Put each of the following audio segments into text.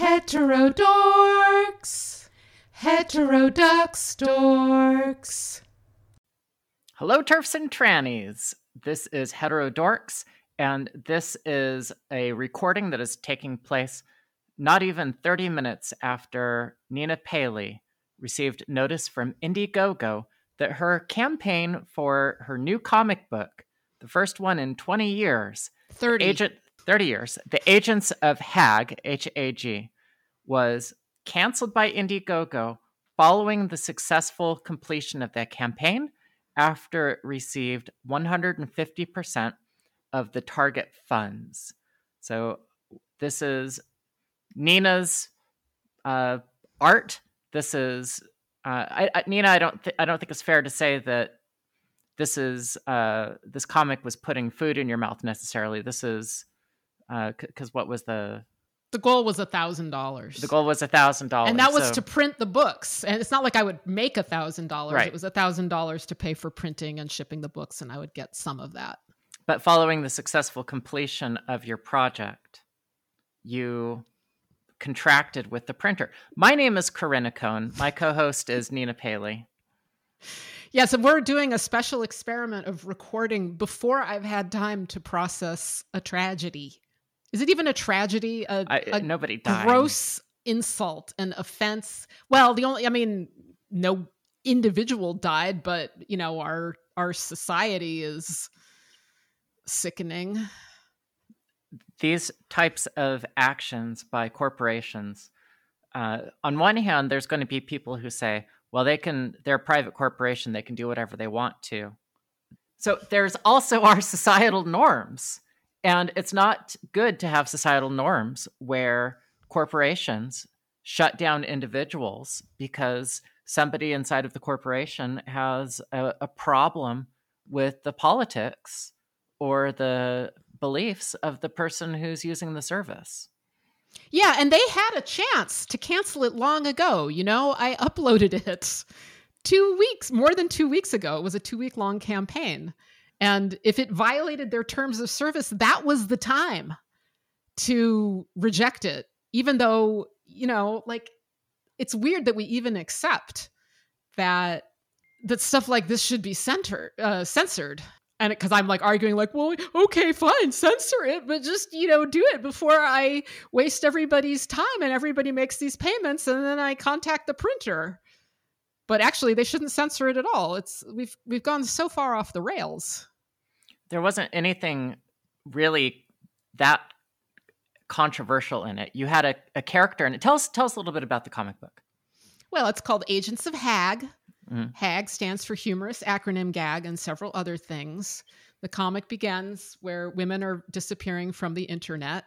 Heterodorx. Heterodox dorks. Hello, turfs and trannies. This is Heterodorx, and this is a recording that is taking place not even 30 minutes after Nina Paley received notice from Indiegogo that her campaign for her new comic book, the first one in 20 years, 30. Agent 30 years, The Agents of HAG, H A G, was canceled by Indiegogo following the successful completion of that campaign after it received 150% of the target funds. So this is Nina's uh, art. This is uh, I, I, Nina. I don't. Th- I don't think it's fair to say that this is uh, this comic was putting food in your mouth necessarily. This is because uh, what was the the goal was a thousand dollars. The goal was a thousand dollars, and that was so. to print the books. And it's not like I would make a thousand dollars. It was a thousand dollars to pay for printing and shipping the books, and I would get some of that. But following the successful completion of your project, you contracted with the printer. My name is Corinna Cohn. My co-host is Nina Paley. Yes, and we're doing a special experiment of recording before I've had time to process a tragedy. Is it even a tragedy? A, I, a nobody died. Gross insult and offense. Well, the only I mean, no individual died, but you know, our our society is sickening these types of actions by corporations, uh, on one hand, there's going to be people who say, well, they can, they're a private corporation, they can do whatever they want to. So there's also our societal norms. And it's not good to have societal norms where corporations shut down individuals because somebody inside of the corporation has a, a problem with the politics or the beliefs of the person who's using the service. Yeah, and they had a chance to cancel it long ago. You know, I uploaded it two weeks, more than two weeks ago. It was a two week long campaign. And if it violated their terms of service, that was the time to reject it, even though, you know, like it's weird that we even accept that that stuff like this should be uh, censored and because I'm like arguing, like, well, okay, fine, censor it, but just you know, do it before I waste everybody's time and everybody makes these payments, and then I contact the printer. But actually, they shouldn't censor it at all. It's we've we've gone so far off the rails. There wasn't anything really that controversial in it. You had a, a character in it. Tell us tell us a little bit about the comic book. Well, it's called Agents of Hag. Mm. HAG stands for humorous acronym gag and several other things. The comic begins where women are disappearing from the internet.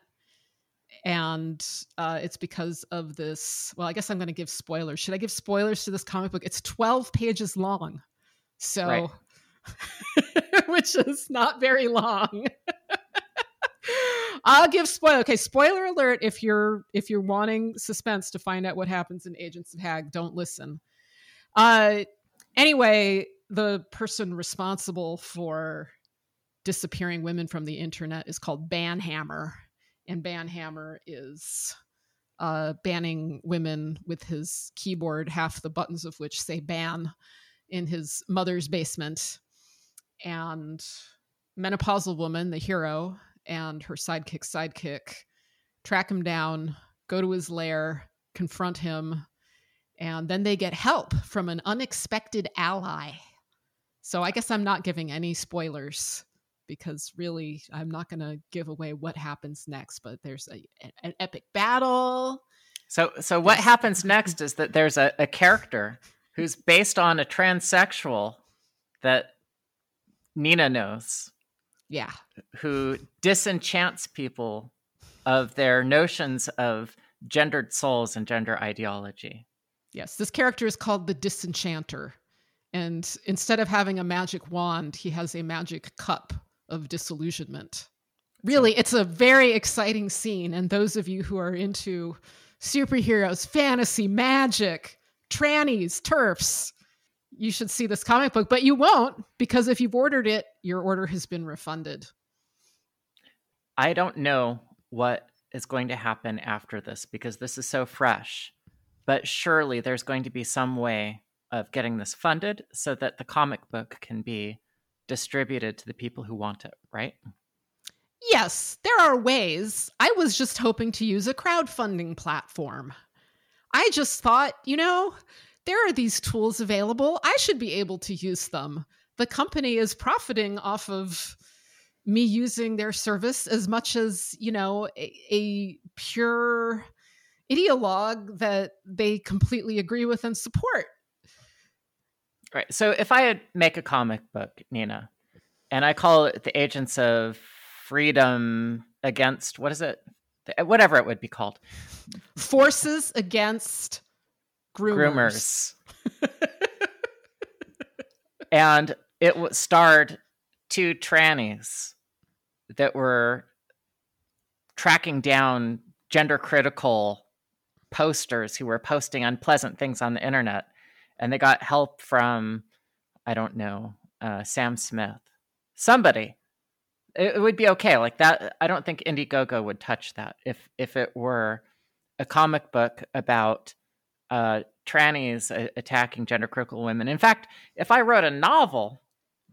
And uh, it's because of this. Well, I guess I'm going to give spoilers. Should I give spoilers to this comic book? It's 12 pages long. So, right. which is not very long. I'll give spoiler. Okay, spoiler alert. If you're if you're wanting suspense to find out what happens in Agents of Hag, don't listen. Uh, anyway, the person responsible for disappearing women from the internet is called Banhammer, and Banhammer is uh, banning women with his keyboard, half the buttons of which say ban, in his mother's basement. And menopausal woman, the hero, and her sidekick, sidekick, track him down, go to his lair, confront him, and then they get help from an unexpected ally. So I guess I'm not giving any spoilers because really I'm not going to give away what happens next, but there's a, an epic battle. So so what happens next is that there's a, a character who's based on a transsexual that Nina knows. Yeah. Who disenchants people of their notions of gendered souls and gender ideology. Yes, this character is called the Disenchanter. And instead of having a magic wand, he has a magic cup of disillusionment. Really, it's a very exciting scene. And those of you who are into superheroes, fantasy, magic, trannies, turfs, you should see this comic book, but you won't because if you've ordered it, your order has been refunded. I don't know what is going to happen after this because this is so fresh. But surely there's going to be some way of getting this funded so that the comic book can be distributed to the people who want it, right? Yes, there are ways. I was just hoping to use a crowdfunding platform. I just thought, you know, there are these tools available. I should be able to use them. The company is profiting off of me using their service as much as, you know, a, a pure ideologue that they completely agree with and support. Right. So if I make a comic book, Nina, and I call it the Agents of Freedom against what is it? Whatever it would be called. Forces against groomers. groomers. and it starred two trannies that were tracking down gender critical posters who were posting unpleasant things on the internet and they got help from i don't know uh, sam smith somebody it, it, would be okay like that i don't think indiegogo would touch that if if it were a comic book about uh, trannies attacking gender critical women in fact if i wrote a novel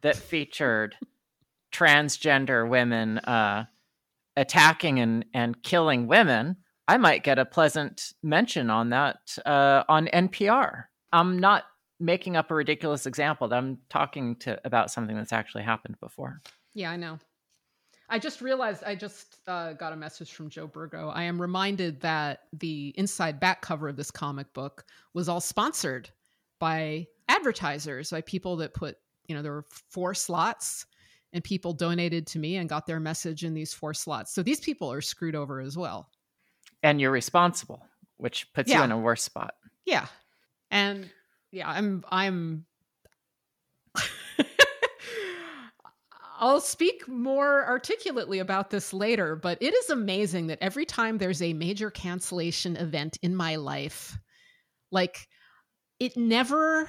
that featured transgender women uh, attacking and, and killing women i might get a pleasant mention on that uh, on npr I'm not making up a ridiculous example. I'm talking to about something that's actually happened before. Yeah, I know. I just realized I just uh, got a message from Joe Burgo. I am reminded that the inside back cover of this comic book was all sponsored by advertisers, by people that put, you know, there were four slots and people donated to me and got their message in these four slots. So these people are screwed over as well. And you're responsible, which puts yeah. you in a worse spot. Yeah. And yeah, I'm I'm I'll speak more articulately about this later, but it is amazing that every time there's a major cancellation event in my life, like it never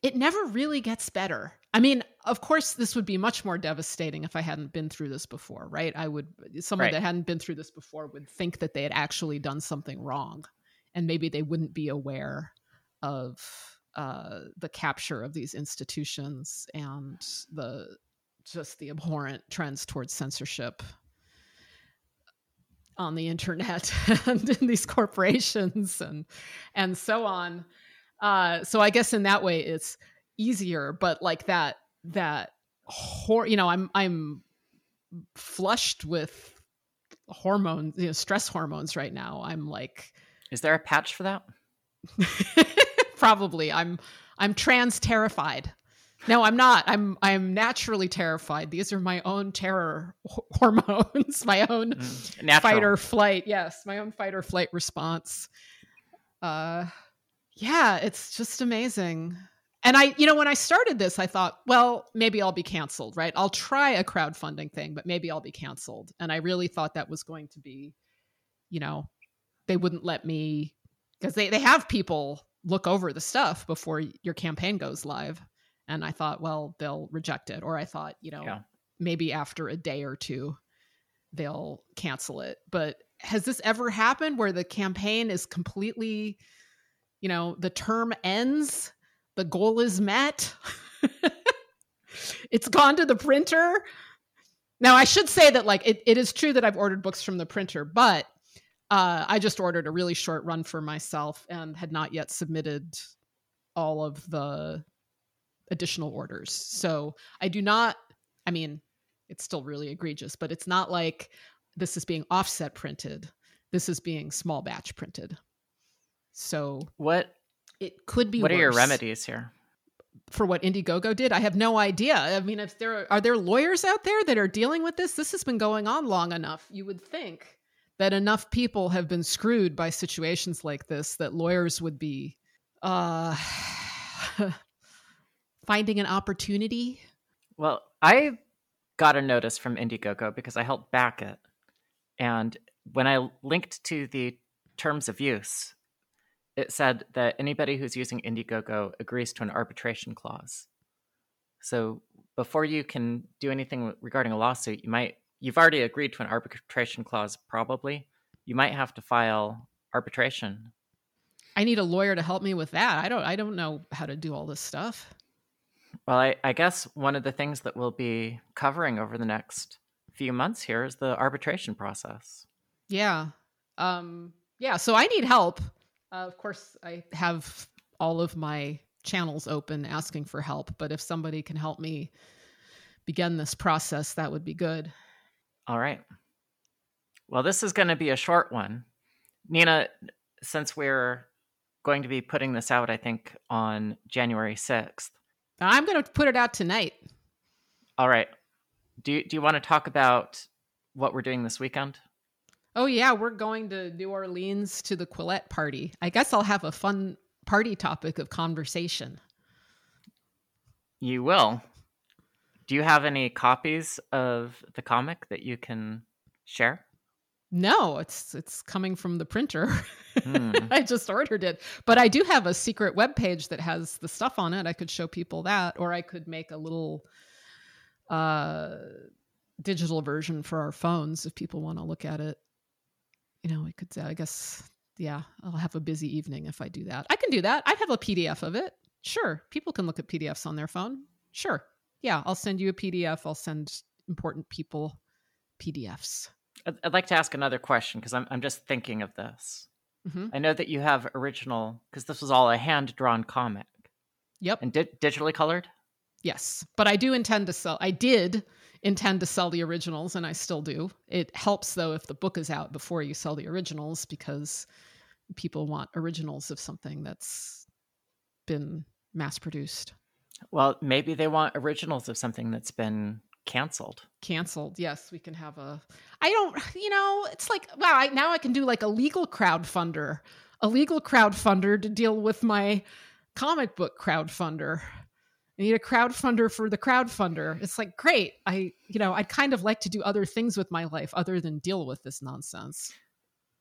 it never really gets better. I mean, of course, this would be much more devastating if I hadn't been through this before, right? I would, someone right. that hadn't been through this before would think that they had actually done something wrong and maybe they wouldn't be aware of uh, the capture of these institutions and the just the abhorrent trends towards censorship on the internet and in these corporations and and so on. Uh, so I guess in that way it's easier, but like that that hor- you know I'm I'm flushed with hormones, you know, stress hormones right now. I'm like is there a patch for that? Probably. I'm I'm trans terrified. No, I'm not. I'm I'm naturally terrified. These are my own terror hormones, my own mm, fight or flight. Yes, my own fight or flight response. Uh yeah, it's just amazing. And I, you know, when I started this, I thought, well, maybe I'll be canceled, right? I'll try a crowdfunding thing, but maybe I'll be canceled. And I really thought that was going to be, you know, they wouldn't let me because they, they have people look over the stuff before your campaign goes live. And I thought, well, they'll reject it. Or I thought, you know, yeah. maybe after a day or two, they'll cancel it. But has this ever happened where the campaign is completely, you know, the term ends, the goal is met, it's gone to the printer? Now, I should say that, like, it, it is true that I've ordered books from the printer, but uh, I just ordered a really short run for myself and had not yet submitted all of the additional orders. So I do not, I mean, it's still really egregious, but it's not like this is being offset printed. This is being small batch printed. So what it could be What worse. are your remedies here? For what Indiegogo did, I have no idea. I mean, if there are, are there lawyers out there that are dealing with this, this has been going on long enough. You would think that enough people have been screwed by situations like this that lawyers would be uh, finding an opportunity. Well, I got a notice from Indiegogo because I helped back it. And when I linked to the terms of use, it said that anybody who's using Indiegogo agrees to an arbitration clause. So before you can do anything regarding a lawsuit, you might you've already agreed to an arbitration clause, probably. You might have to file arbitration. I need a lawyer to help me with that. I don't I don't know how to do all this stuff. Well, I, I guess one of the things that we'll be covering over the next few months here is the arbitration process. Yeah. Um yeah, so I need help. Uh, of course, I have all of my channels open asking for help, but if somebody can help me begin this process, that would be good. All right. Well, this is going to be a short one. Nina, since we're going to be putting this out, I think, on January 6th. I'm going to put it out tonight. All right. Do you, do you want to talk about what we're doing this weekend? Oh, yeah. We're going to New Orleans to the Quillette party. I guess I'll have a fun party topic of conversation. You will. Do you have any copies of the comic that you can share? No, it's it's coming from the printer. Mm. I just ordered it. But I do have a secret web page that has the stuff on it. I could show people that or I could make a little uh digital version for our phones if people want to look at it. You know, we could I guess yeah, I'll have a busy evening if I do that. I can do that. I have a PDF of it. Sure. People can look at PDFs on their phone. Sure. Yeah, I'll send you a PDF. I'll send important people PDFs. I'd like to ask another question because I'm I'm just thinking of this. Mm-hmm. I know that you have original because this was all a hand drawn comic. Yep. And di- digitally colored. Yes, but I do intend to sell. I did intend to sell the originals, and I still do. It helps though if the book is out before you sell the originals because people want originals of something that's been mass produced. Well, maybe they want originals of something that's been canceled. Canceled. Yes, we can have a. I don't. You know, it's like wow. I, now I can do like a legal crowdfunder, a legal crowdfunder to deal with my comic book crowdfunder. I need a crowdfunder for the crowdfunder. It's like great. I, you know, I'd kind of like to do other things with my life other than deal with this nonsense.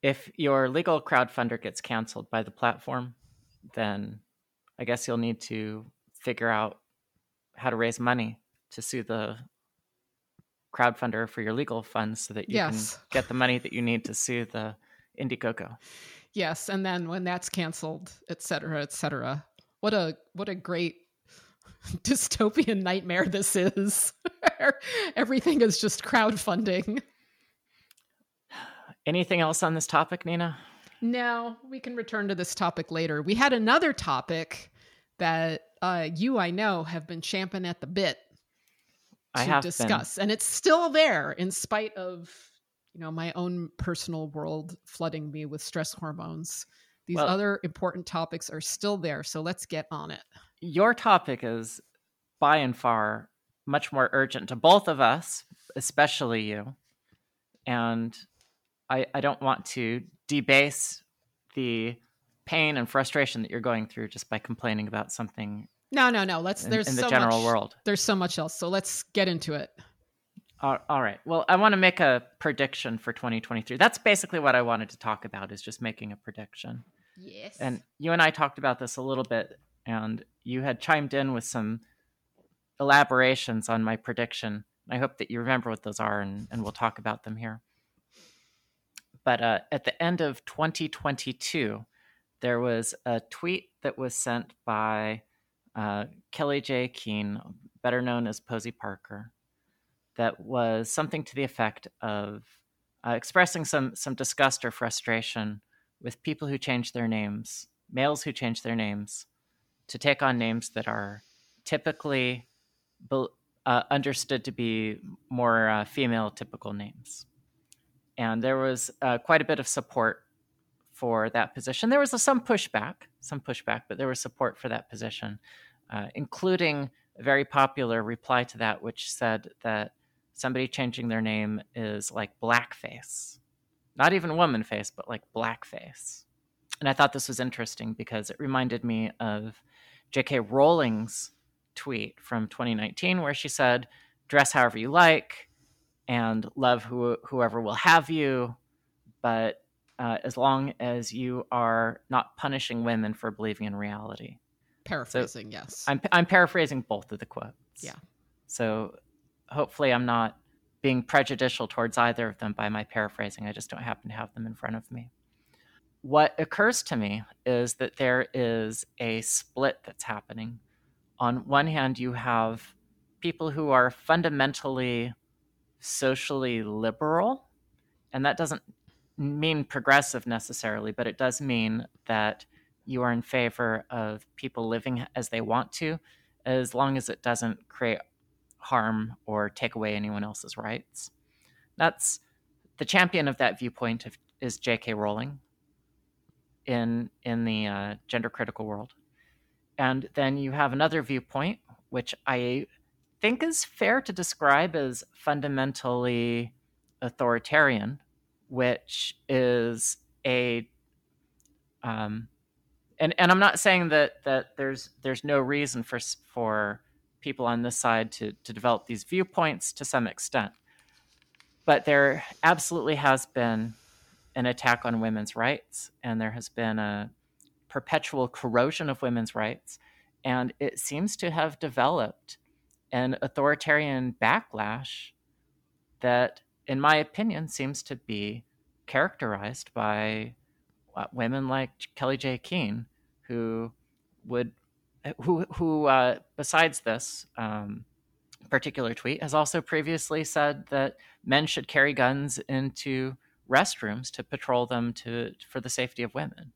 If your legal crowdfunder gets canceled by the platform, then I guess you'll need to figure out how to raise money to sue the crowdfunder for your legal funds so that you yes. can get the money that you need to sue the Indiegogo. Yes, and then when that's canceled, et cetera, et cetera. What a what a great dystopian nightmare this is. Everything is just crowdfunding. Anything else on this topic, Nina? No, we can return to this topic later. We had another topic that uh, you, I know, have been champing at the bit to discuss, been. and it's still there in spite of you know my own personal world flooding me with stress hormones. These well, other important topics are still there, so let's get on it. Your topic is by and far much more urgent to both of us, especially you. And I, I don't want to debase the pain and frustration that you're going through just by complaining about something no no no. Let's in, there's in the so general much, world. There's so much else. So let's get into it. All right. Well i want to make a prediction for 2023 that's basically what i wanted to talk about is just making a prediction. Yes. And you and i talked about this a little bit and you had chimed in with some elaborations on my prediction. I hope that you remember what those are and, and we'll talk about them here. But uh, at the end of 2022 there was a tweet that was sent by uh, Kelly J. Keen, better known as Posie Parker, that was something to the effect of uh, expressing some some disgust or frustration with people who change their names, males who change their names, to take on names that are typically be, uh, understood to be more uh, female typical names. And there was uh, quite a bit of support for that position. There was some pushback, some pushback, but there was support for that position, uh, including a very popular reply to that, which said that somebody changing their name is like blackface, not even woman face, but like blackface. And I thought this was interesting because it reminded me of J.K. Rowling's tweet from 2019, where she said, "Dress however you like, and love who, whoever will have you, but uh, as long as you are not punishing women for believing in reality. Paraphrasing, so yes. I'm I'm paraphrasing both of the quotes. Yeah. So hopefully I'm not being prejudicial towards either of them by my paraphrasing. I just don't happen to have them in front of me. What occurs to me is that there is a split that's happening. On one hand, you have people who are fundamentally socially liberal, and that doesn't mean progressive necessarily, but it does mean that you are in favor of people living as they want to, as long as it doesn't create harm or take away anyone else's rights. That's the champion of that viewpoint of, is J.K. Rowling in in the uh, gender critical world, and then you have another viewpoint which I think is fair to describe as fundamentally authoritarian, which is a um, and and I'm not saying that that there's there's no reason for for people on this side to to develop these viewpoints to some extent, but there absolutely has been an attack on women's rights, and there has been a perpetual corrosion of women's rights, and it seems to have developed an authoritarian backlash that, in my opinion, seems to be characterized by women like Kelly J. Keen, who would who who uh, besides this um, particular tweet has also previously said that men should carry guns into restrooms to patrol them to for the safety of women.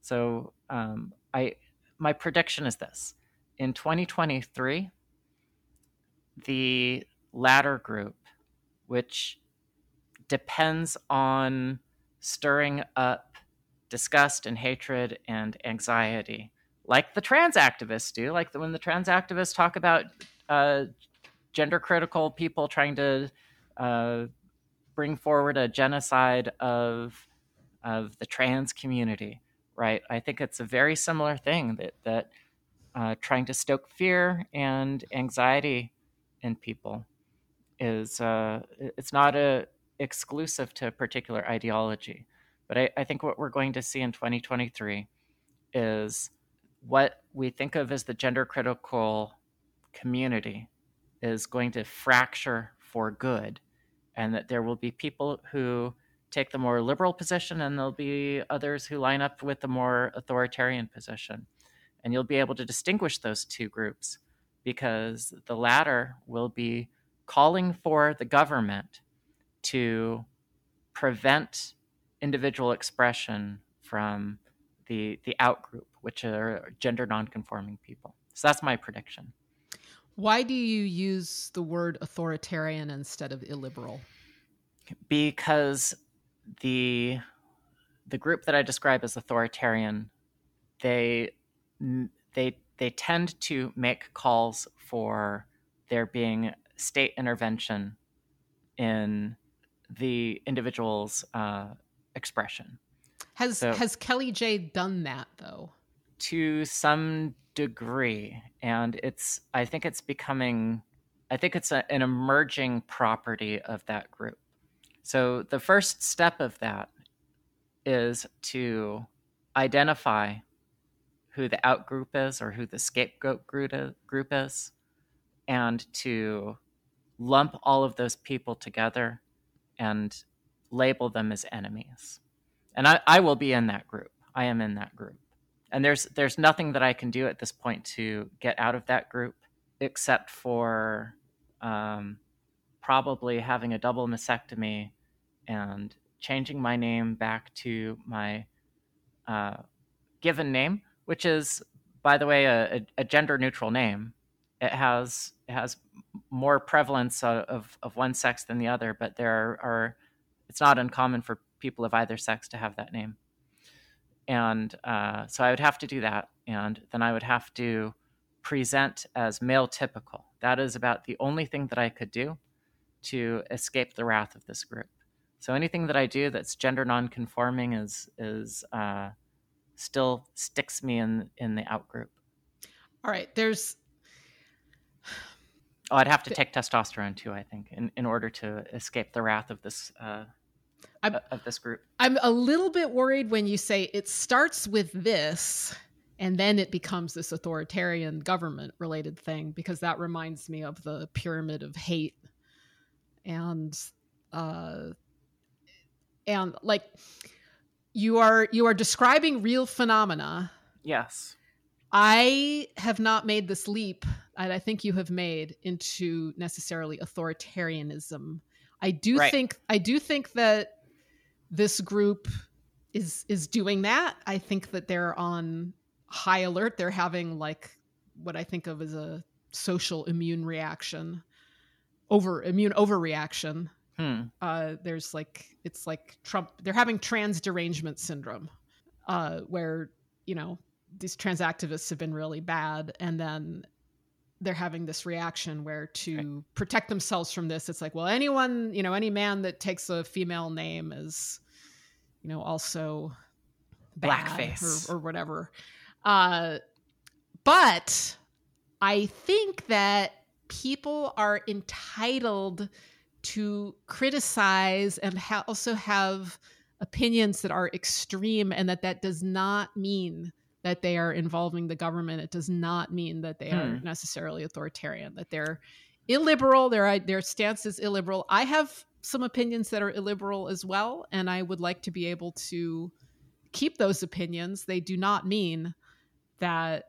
So um, I my prediction is this: in 2023, the latter group, which depends on stirring up disgust and hatred and anxiety, like the trans activists do. Like when the trans activists talk about uh, gender critical people trying to uh, bring forward a genocide of of the trans community, right? I think it's a very similar thing that that uh, trying to stoke fear and anxiety in people is uh, it's not a exclusive to a particular ideology. But I, I think what we're going to see in 2023 is what we think of as the gender critical community is going to fracture for good, and that there will be people who take the more liberal position, and there'll be others who line up with the more authoritarian position. And you'll be able to distinguish those two groups because the latter will be calling for the government to prevent individual expression from the the outgroup, which are gender nonconforming people. So that's my prediction. Why do you use the word authoritarian instead of illiberal? Because the the group that I describe as authoritarian, they they they tend to make calls for there being state intervention in the individual's uh, expression. Has so, has Kelly J done that though? To some degree, and it's I think it's becoming I think it's a, an emerging property of that group. So the first step of that is to identify who the outgroup is or who the scapegoat group is, and to lump all of those people together and label them as enemies. And I, I will be in that group. I am in that group. And there's there's nothing that I can do at this point to get out of that group except for um, probably having a double mastectomy and changing my name back to my uh, given name, which is, by the way, a, a gender neutral name. It has it has more prevalence of, of one sex than the other, but there are it's not uncommon for people of either sex to have that name. And uh, so I would have to do that, and then I would have to present as male typical. That is about the only thing that I could do to escape the wrath of this group. So anything that I do that's gender nonconforming is is uh, still sticks me in in the out group. All right, there's. Oh, I'd have to take testosterone too. I think in, in order to escape the wrath of this uh, I'm, of this group. I'm a little bit worried when you say it starts with this and then it becomes this authoritarian government related thing because that reminds me of the pyramid of hate and uh and like you are you are describing real phenomena Yes. I have not made this leap, and I think you have made into necessarily authoritarianism. I do Right. think I do think that this group is is doing that. I think that they're on high alert. They're having like what I think of as a social immune reaction, over immune overreaction. Hmm. Uh, there's like it's like Trump. They're having trans derangement syndrome, uh, where you know these trans activists have been really bad, and then they're having this reaction where to protect themselves from this, it's like, well, anyone, you know, any man that takes a female name is, you know, also Blackface. or, or whatever. Uh, but I think that people are entitled to criticize and ha- also have opinions that are extreme and that that does not mean that they are involving the government it does not mean that they are Hmm. necessarily authoritarian that they're illiberal their their stance is illiberal i have some opinions that are illiberal as well and i would like to be able to keep those opinions they do not mean that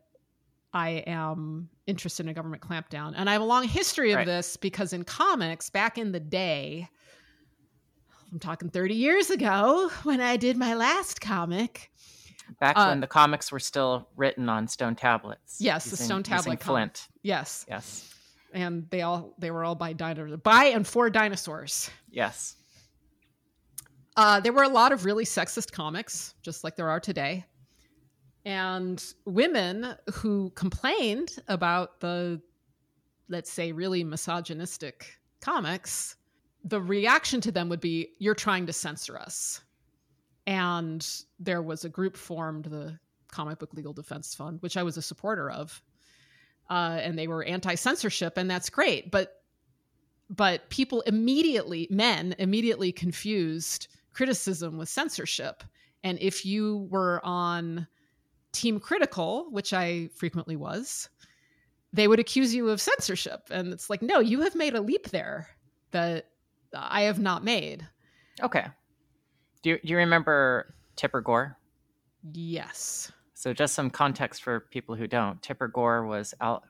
I am interested in a government clampdown. And I have a long history of Right. this because in comics, back in the day, I'm talking 30 years ago when I did my last comic. Back Uh, when the comics were still written on stone tablets. Yes, the stone tablet flint. Yes. Yes. And they all they were all by dinosaurs by and for dinosaurs. Yes. Uh, there were a lot of really sexist comics, just like there are today. And women who complained about the, let's say, really misogynistic comics, the reaction to them would be, You're trying to censor us. And there was a group formed, the Comic Book Legal Defense Fund, which I was a supporter of. Uh, and they were anti censorship, and that's great. But but people immediately men immediately confused criticism with censorship and if you were on team critical which i frequently was they would accuse you of censorship and it's like no you have made a leap there that i have not made Okay. Do you, do you remember Tipper Gore? yes So, just some context for people who don't. Tipper Gore was Al,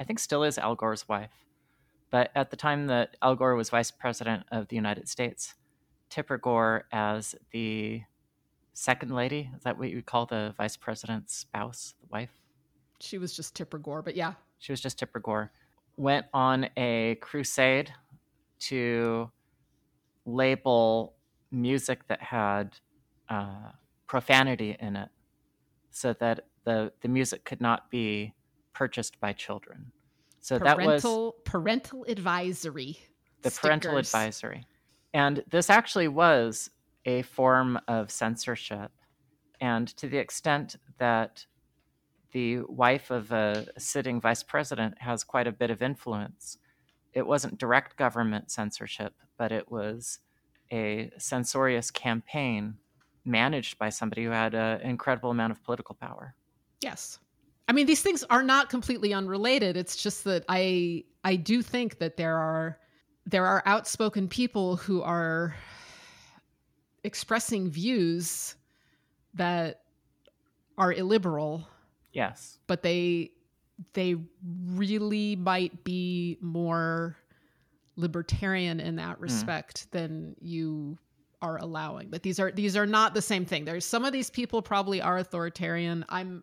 I think, still is Al Gore's wife. But at the time that Al Gore was vice president of the United States, Tipper Gore, as the second lady, is that what you would call the vice president's spouse, the wife? she was just tipper gore but yeah She was just Tipper Gore. Went on a crusade to label music that had uh, profanity in it so that the, the music could not be purchased by children. So that was parental parental advisory the parental advisory. And this actually was a form of censorship. And to the extent that the wife of a sitting vice president has quite a bit of influence, it wasn't direct government censorship, but it was a censorious campaign managed by somebody who had an incredible amount of political power. Yes. I mean these things are not completely unrelated. It's just that I I do think that there are there are outspoken people who are expressing views that are illiberal, Yes. but they they really might be more libertarian in that hmm. respect than you are allowing. But these are these are not the same thing. There's some of these people probably are authoritarian. I'm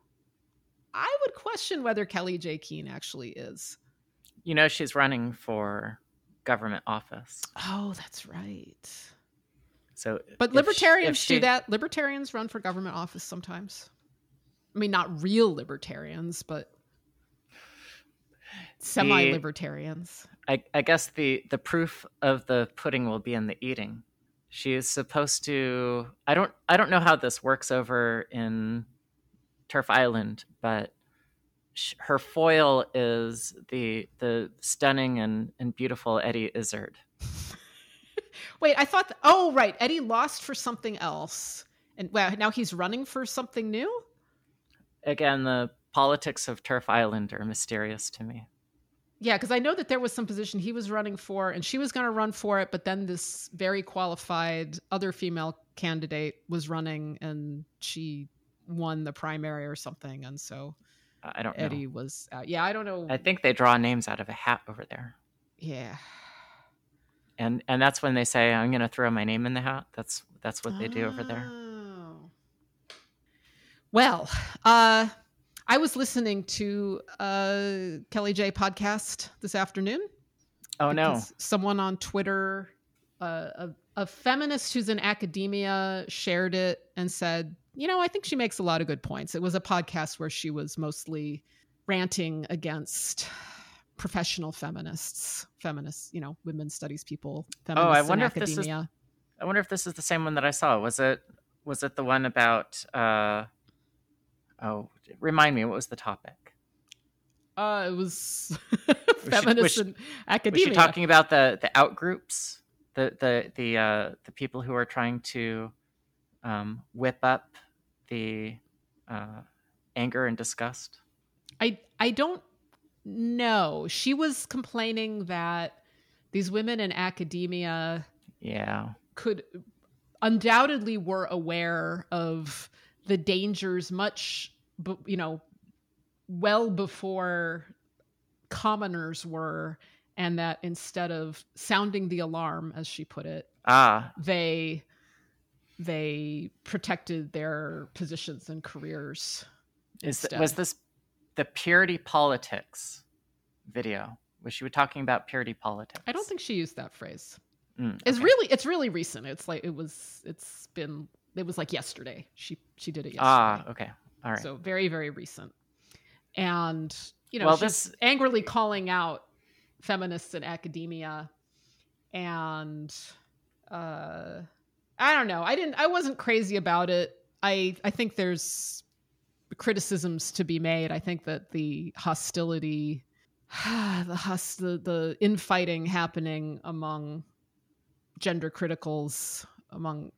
I would question whether Kelly J. Keen actually is. You know, she's running for government office. Oh, that's right. So, But if she- libertarians she- do that. Libertarians run for government office sometimes. I mean, not real libertarians, but semi libertarians. I, I guess the the proof of the pudding will be in the eating. She is supposed to. I don't. I don't know how this works over in Turf Island, but sh- her foil is the the stunning and, and beautiful Eddie Izzard. Wait, I thought. oh, right. Eddie lost for something else, and well, now he's running for something new. Again, the politics of Turf Island are mysterious to me. Yeah, because I know that there was some position he was running for, and she was going to run for it, but then this very qualified other female candidate was running, and she won the primary or something, and so I don't Eddie know. was out. Yeah, I don't know. I think they draw names out of a hat over there. yeah, And and that's when they say I'm going to throw my name in the hat. That's that's what they do over there. Oh. Well, uh, I was listening to uh, Kelly J podcast this afternoon. Oh no. Someone on Twitter, uh, a, a feminist who's in academia, shared it and said, you know, I think she makes a lot of good points. It was a podcast where she was mostly ranting against professional feminists, feminists, you know, women's studies people, feminists Oh, I in wonder if this is- academia. I wonder if this is the same one that I saw. Was it was it the one about uh Oh, remind me what was the topic? Uh, it was feminists she- in Was academia. she talking about the the out groups? The the the uh the people who are trying to um whip up the uh anger and disgust? I I don't know. She was complaining that these women in academia Yeah. could undoubtedly were aware of the dangers much bu- you know well before commoners were and that instead of sounding the alarm as she put it Ah, they they protected their positions and careers is instead. was this the purity politics video? Was she talking about purity politics? I don't think she used that phrase. Mm, It's really it's really recent. It's like it was it's been it was like yesterday. She she did it yesterday. Ah, okay. All right. So very very recent. And you know Well, she's this- angrily calling out feminists in academia and uh I don't know. I didn't I wasn't crazy about it. I I think there's criticisms to be made. I think that the hostility the hus the, the infighting happening among gender criticals among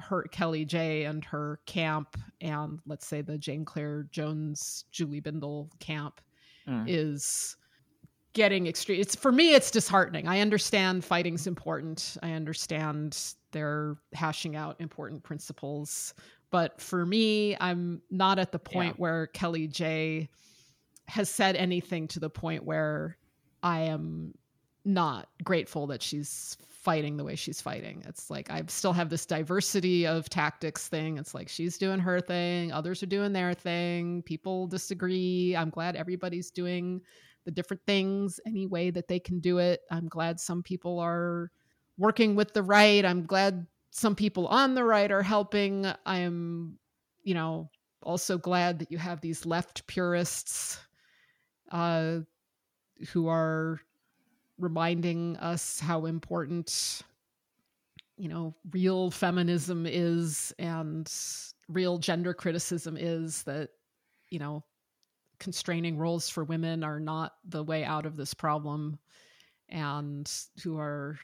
her Kelly J and her camp and let's say the Jane Clare Jones Julie Bindel camp Mm. is getting extreme it's for me it's disheartening i understand fighting's important i understand they're hashing out important principles but for me i'm not at the point Yeah. where kelly j has said anything to the point where i am not grateful that she's fighting the way she's fighting it's like i still have this diversity of tactics thing it's like she's doing her thing others are doing their thing people disagree i'm glad everybody's doing the different things any way that they can do it. I'm glad some people are working with the right. I'm glad some people on the right are helping. I am, you know, also glad that you have these left purists uh, who are reminding us how important, you know, real feminism is and real gender criticism is that, you know, constraining roles for women are not the way out of this problem and who are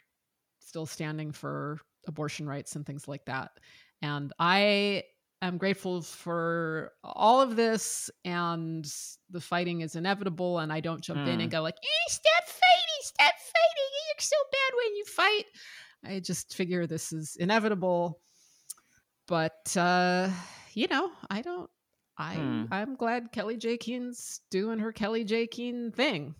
still standing for abortion rights and things like that. And I am grateful for all of this and the fighting is inevitable and I don't jump in and go like, eh, stop So bad when you fight. I just figure this is inevitable. But uh, you know, I don't I Hmm. I'm glad Kelly J. Keen's doing her Kelly J. Keen thing.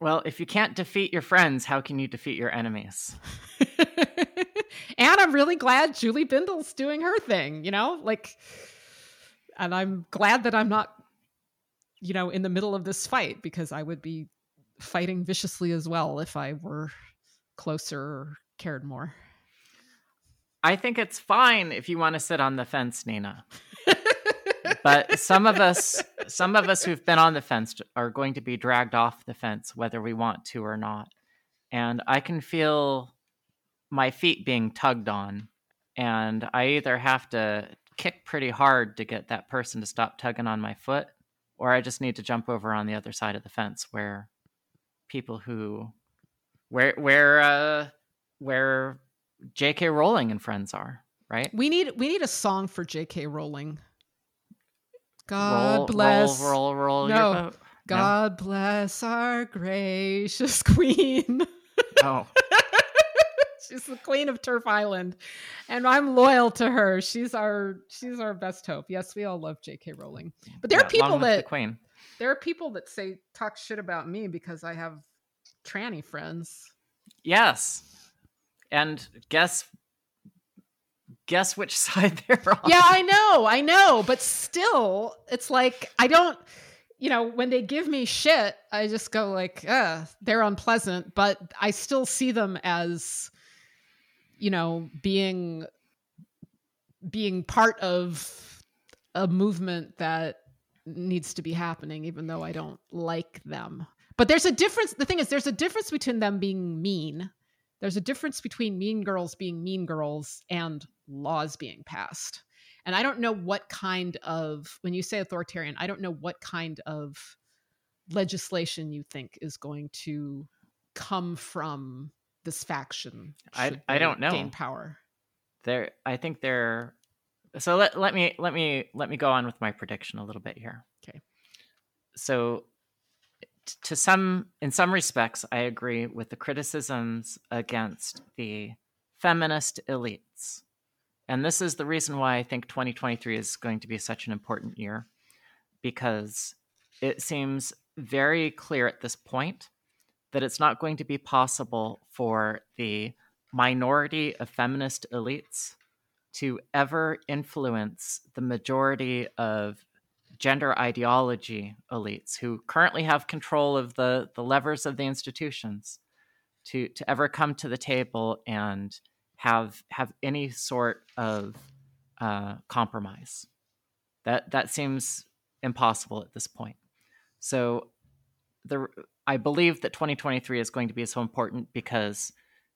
Well, if you can't defeat your friends, how can you defeat your enemies? and I'm really glad Julie Bindel's doing her thing, you know? Like and I'm glad that I'm not you know in the middle of this fight because I would be fighting viciously as well if I were closer or cared more. I think it's fine if you want to sit on the fence, Nina. but some of us some of us who've been on the fence are going to be dragged off the fence whether we want to or not and i can feel my feet being tugged on and i either have to kick pretty hard to get that person to stop tugging on my foot or i just need to jump over on the other side of the fence where people who where where uh where jk rowling and friends are right We need we need a song for J.K. Rowling. God roll, bless. roll roll roll No. your boat God bless our gracious queen. Oh, she's the queen of Turf Island, and I'm loyal to her. She's our she's our best hope. Yes, we all love J.K. Rowling, but there yeah, are people that the queen. There are people that say talk shit about me because I have tranny friends. Yes, and guess guess which side they're on. Yeah, I know, I know, but still, it's like I don't. You know, when they give me shit, I just go like, "Uh, they're unpleasant," but I still see them as, you know, being being part of a movement that needs to be happening, even though I don't like them. But there's a difference. The thing is, there's a difference between them being mean. There's a difference between mean girls being mean girls and laws being passed. And I don't know what kind of, when you say authoritarian, I don't know what kind of legislation you think is going to come from this faction. I- I don't know. Gain power. they're i think they're so let, let me let me let me go on with my prediction a little bit here Okay. so to some in some respects i agree with the criticisms against the feminist elites and this is the reason why i think 2023 is going to be such an important year because it seems very clear at this point that it's not going to be possible for the minority of feminist elites to ever influence the majority of gender ideology elites who currently have control of the, the levers of the institutions to, to ever come to the table and have have any sort of uh, compromise. That that seems impossible at this point. So the I believe that 2023 is going to be so important because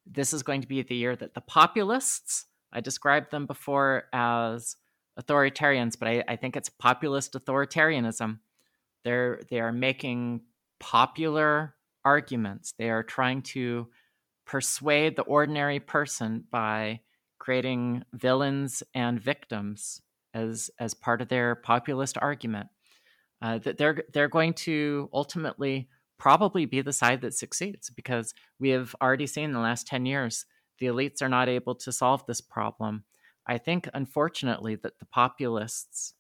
this is going to be the year that the populists, I described them before as authoritarians, but I, I think it's populist authoritarianism. They're they are making popular arguments. They are trying to persuade the ordinary person by creating villains and victims as as part of their populist argument. Uh, that they're they're going to ultimately probably be the side that succeeds because we have already seen in the last 10 years the elites are not able to solve this problem. I think, unfortunately, that the populists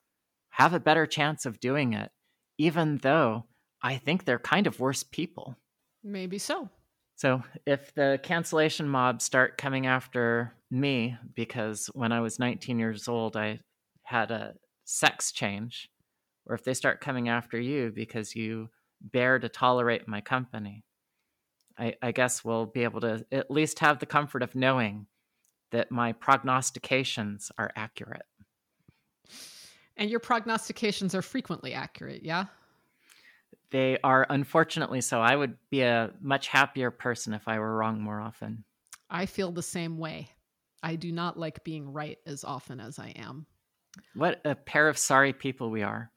have a better chance of doing it, even though I think they're kind of worse people. Maybe so. So if the cancellation mobs start coming after me because when I was 19 years old, I had a sex change, or if they start coming after you because you bear to tolerate my company, I, I guess we'll be able to at least have the comfort of knowing that my prognostications are accurate. And your prognostications are frequently accurate, yeah? They are unfortunately so. I would be a much happier person if I were wrong more often. I feel the same way. I do not like being right as often as I am. What a pair of sorry people we are.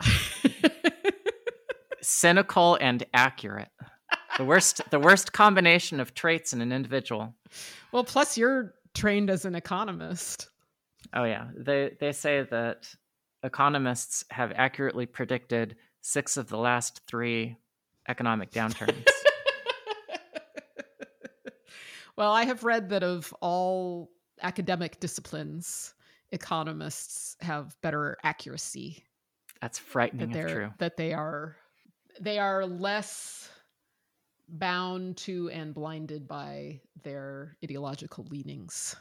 Cynical and accurate. The worst the worst combination of traits in an individual. well, plus you're trained as an economist. Oh yeah. They they say that economists have accurately predicted 6 of the last 3 economic downturns. well, I have read that of all academic disciplines, economists have better accuracy. That's That frightening if they're true. that they are they are less bound to and blinded by their ideological leanings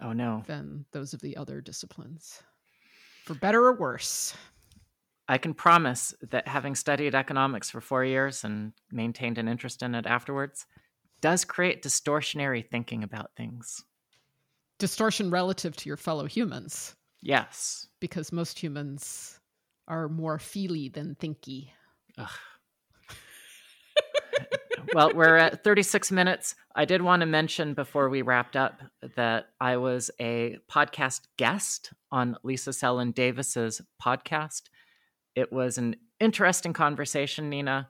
Oh no. than those of the other disciplines. For better or worse. I can promise that having studied economics for 4 years and maintained an interest in it afterwards does create distortionary thinking about things. Distortion relative to your fellow humans, Yes. because most humans are more feely than thinky. Well, we're at 36 minutes. I did want to mention before we wrapped up that I was a podcast guest on Lisa Selin Davis's podcast. It was an interesting conversation, Nina.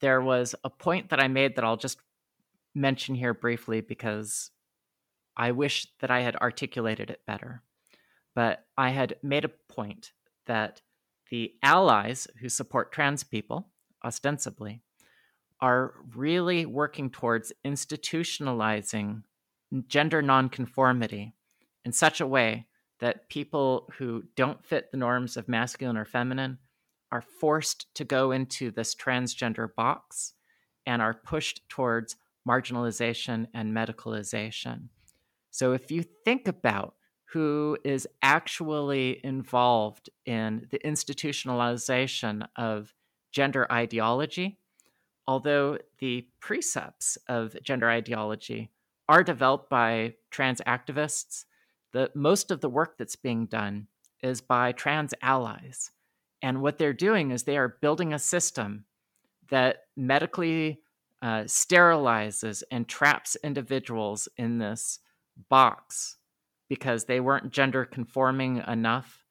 There was a point that I made that I'll just mention here briefly because I wish that I had articulated it better. But I had made a point that the allies who support trans people ostensibly, are really working towards institutionalizing gender nonconformity in such a way that people who don't fit the norms of masculine or feminine are forced to go into this transgender box and are pushed towards marginalization and medicalization. So if you think about who is actually involved in the institutionalization of gender ideology, although the precepts of gender ideology are developed by trans activists, the most of the work that's being done is by trans allies. And what they're doing is they are building a system that medically uh, sterilizes and traps individuals in this box because they weren't gender conforming enough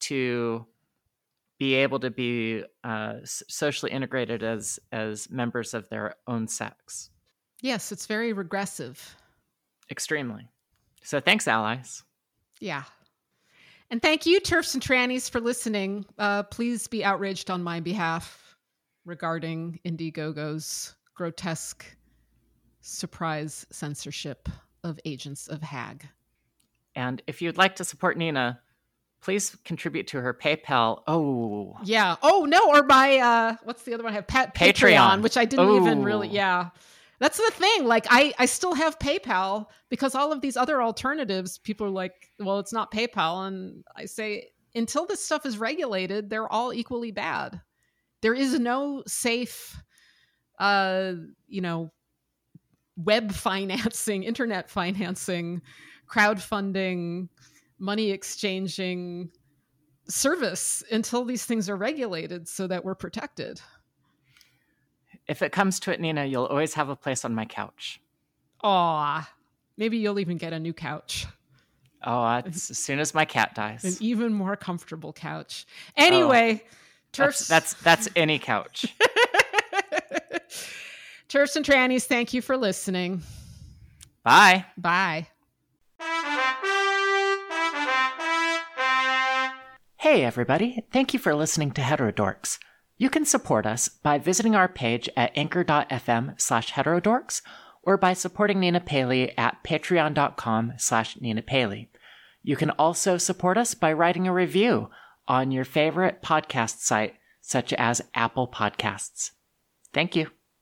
to be able to be uh, socially integrated as as members of their own sex. Yes, it's very regressive. Extremely. So thanks, allies. Yeah. And thank you, turfs and trannies, for listening. Uh, please be outraged on my behalf regarding Indiegogo's grotesque surprise censorship of Agents of Hag. And if you'd like to support Nina, please contribute to her PayPal. Oh. Yeah. Oh no, or my uh what's the other one I have? Pat- Patreon, Patreon, which I didn't even really yeah. That's the thing. Like I I still have PayPal because all of these other alternatives people are like, well, it's not PayPal and I say until this stuff is regulated, they're all equally bad. There is no safe uh, you know, web financing, internet financing, crowdfunding, money exchanging service until these things are regulated so that we're protected. If it comes to it, Nina, you'll always have a place on my couch. Aw, maybe you'll even get a new couch. Oh, as soon as my cat dies. An even more comfortable couch. Anyway, oh, that's, that's that's any couch. turfs and trannies, thank you for listening. Bye. Bye. Hey, everybody. Thank you for listening to Heterodorx. You can support us by visiting our page at anchor.fm slash heterodorx or by supporting Nina Paley at patreon.com slash Nina Paley. You can also support us by writing a review on your favorite podcast site, such as Apple Podcasts. Thank you.